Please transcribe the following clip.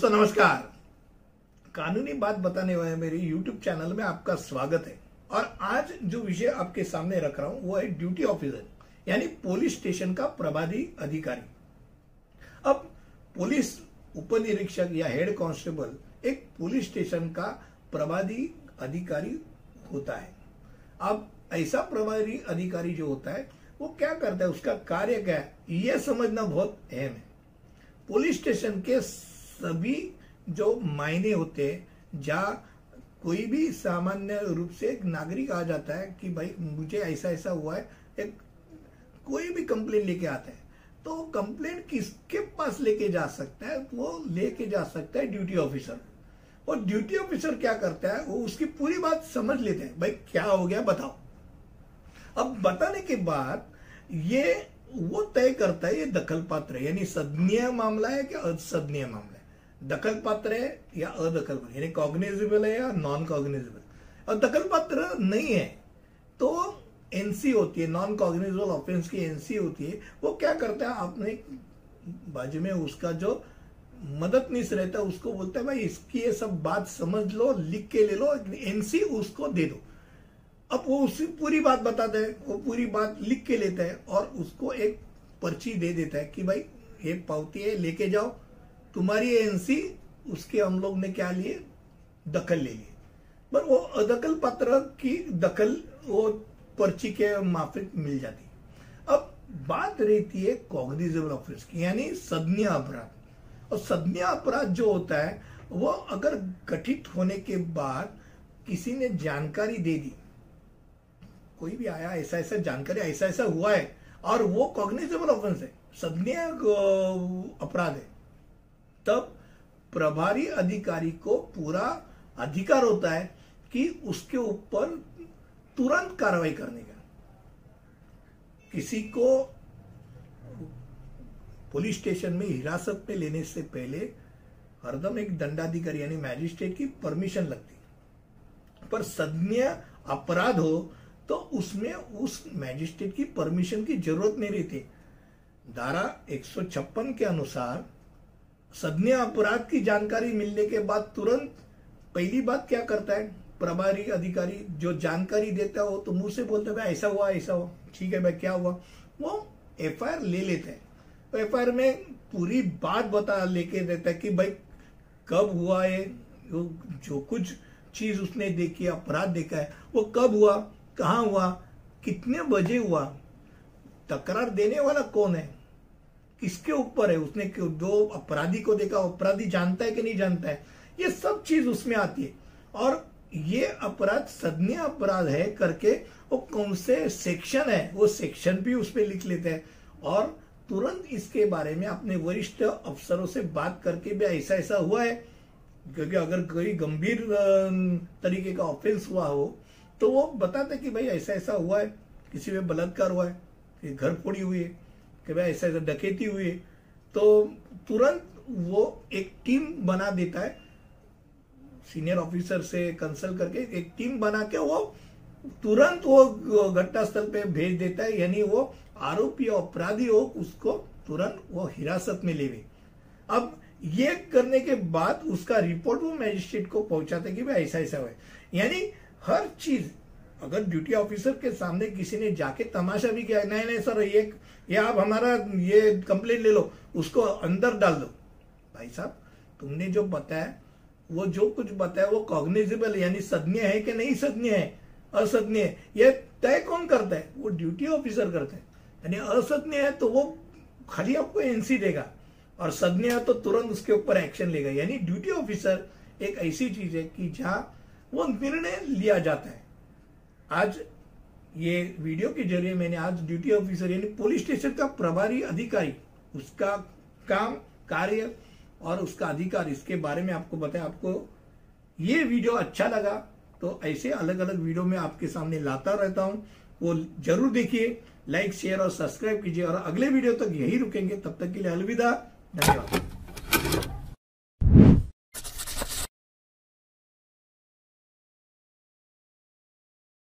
दोस्तों, नमस्कार। कानूनी बात बताने वाले मेरे YouTube चैनल में आपका स्वागत है। और आज जो विषय आपके सामने रख रहा हूँ, वो है ड्यूटी ऑफिसर यानी पुलिस स्टेशन का प्रभारी अधिकारी। अब पुलिस उप निरीक्षक या हेड कांस्टेबल एक पुलिस स्टेशन का प्रभारी अधिकारी होता है। अब ऐसा प्रभारी अधिकारी जो होता है, वो क्या करता है, उसका कार्य क्या है यह समझना बहुत अहम है। पुलिस स्टेशन के सभी जो मायने होते हैं जहाँ कोई भी सामान्य रूप से एक नागरिक आ जाता है कि भाई, मुझे ऐसा ऐसा हुआ है, एक कोई भी कंप्लेन लेके आता है तो कंप्लेन किसके पास लेके जा सकता है? वो लेके जा सकता है ड्यूटी ऑफिसर और ड्यूटी ऑफिसर क्या करता है? वो उसकी पूरी बात समझ लेते हैं। भाई, क्या हो गया, बताओ। अब बताने के बाद ये, वो तय करता है, ये दखल पात्र यानी सदनीय मामला है कि असदनीय मामला है। दखल पात्र है या अदखल यानी कॉग्निजेबल है या नॉन कॉग्निजेबल और दखल पात्र नहीं है तो एनसी होती है नॉन कॉग्निजेबल ऑफेंस की एनसी होती है, वो क्या करता है? आपने बाजू में उसका जो मदद मददनीस रहता है उसको बोलता है, भाई, इसकी ये सब बात समझ लो, लिख के ले लो एनसी उसको दे दो। अब वो उसी पूरी बात बताता है, वो पूरी बात लिख के लेता है और उसको एक पर्ची दे देता है कि, भाई, ये पावती है, लेके जाओ। तुम्हारी एनसी उसके हम लोग ने क्या लिए? दखल ले ली पर वो अदखल पत्र की दखल, वो पर्ची के माफिक मिल जाती। अब बात रहती है कॉग्निजेबल ऑफेंस की, यानी सदनीय अपराध। और सदनीय अपराध जो होता है, वो अगर गठित होने के बाद किसी ने जानकारी दे दी, कोई भी आया ऐसा ऐसा जानकारी ऐसा ऐसा हुआ है, और वो कॉग्निजेबल ऑफेंस है सदनीय अपराध है तब प्रभारी अधिकारी को पूरा अधिकार होता है कि उसके ऊपर तुरंत कार्रवाई करने का। किसी को पुलिस स्टेशन में हिरासत में लेने से पहले हरदम एक दंडाधिकारी यानी मैजिस्ट्रेट की परमिशन लगती। पर सदनीय अपराध हो तो उसमें उस मैजिस्ट्रेट की परमिशन की ज़रूरत नहीं रहती। धारा 156 के अनुसार सदनीय अपराध की जानकारी मिलने के बाद तुरंत पहली बात क्या करता है? प्रभारी अधिकारी जो जानकारी देता हो तो मुँह से बोलते भाई, ऐसा हुआ ऐसा हुआ। ठीक है, भाई, क्या हुआ? वो एफ़ ले लेते हैं। तो एफ़ में पूरी बात बता लेके देता है कि, भाई, कब हुआ है जो कुछ चीज़ उसने देखी, अपराध देखा है, वो कब हुआ? कहा हुआ? कितने बजे हुआ? तकरार देने वाला कौन है? किसके ऊपर है? उसने जो अपराधी को देखा? अपराधी जानता है कि नहीं जानता है? ये सब चीज़ उसमें आती है। और ये अपराध सदनीय अपराध है करके, वो कौन से सेक्शन है? वो सेक्शन भी उस पर लिख लेते हैं। और तुरंत इसके बारे में अपने वरिष्ठ अफसरों से बात करके भी ऐसा ऐसा हुआ है। क्योंकि अगर कोई गंभीर तरीके का ऑफेंस हुआ हो तो वो बताते कि भाई ऐसा ऐसा हुआ है, किसी में बलात्कार हुआ है घर फोड़ी हुई है। कि भाई ऐसा ऐसा डकैती हुई है। तो तुरंत वो एक टीम बना देता है। सीनियर ऑफिसर से कंसल्ट करके एक टीम बना के वो तुरंत वो घटना स्थल पे भेज देता है। यानी वो आरोपी अपराधी हो, उसको तुरंत वो हिरासत में ले अब ये करने के बाद उसका रिपोर्ट वो मैजिस्ट्रेट को पहुंचाते कि भाई ऐसा ऐसा हुआ यानी हर चीज़ अगर ड्यूटी ऑफिसर के सामने किसी ने जाके तमाशा भी किया, नहीं नहीं सर ये ये आप हमारा, ये कंप्लेन ले लो, उसको अंदर डाल दो। भाई साहब, तुमने जो बताया, वो जो कुछ बताया, वो कॉग्निजेबल यानी सदनीय है कि नहीं सदनीय है? असदनीय है। ये तय कौन करता है? वो ड्यूटी ऑफिसर करते हैं। यानी असदनीय है तो वो खाली आपको एनसी देगा, और सदनीय है तो तुरंत उसके ऊपर एक्शन लेगा। यानी ड्यूटी ऑफिसर एक ऐसी चीज़ है कि जहाँ वो निर्णय लिया जाता है। आज ये वीडियो के ज़रिए मैंने आज ड्यूटी ऑफिसर यानी पुलिस स्टेशन का प्रभारी अधिकारी, उसका काम, कार्य और उसका अधिकार इसके बारे में आपको बताया आपको ये वीडियो अच्छा लगा तो ऐसे अलग अलग वीडियो में आपके सामने लाता रहता हूँ। वो ज़रूर देखिए लाइक शेयर और सब्सक्राइब कीजिए और अगले वीडियो तक यही रुकेंगे। तब तक के लिए अलविदा। धन्यवाद।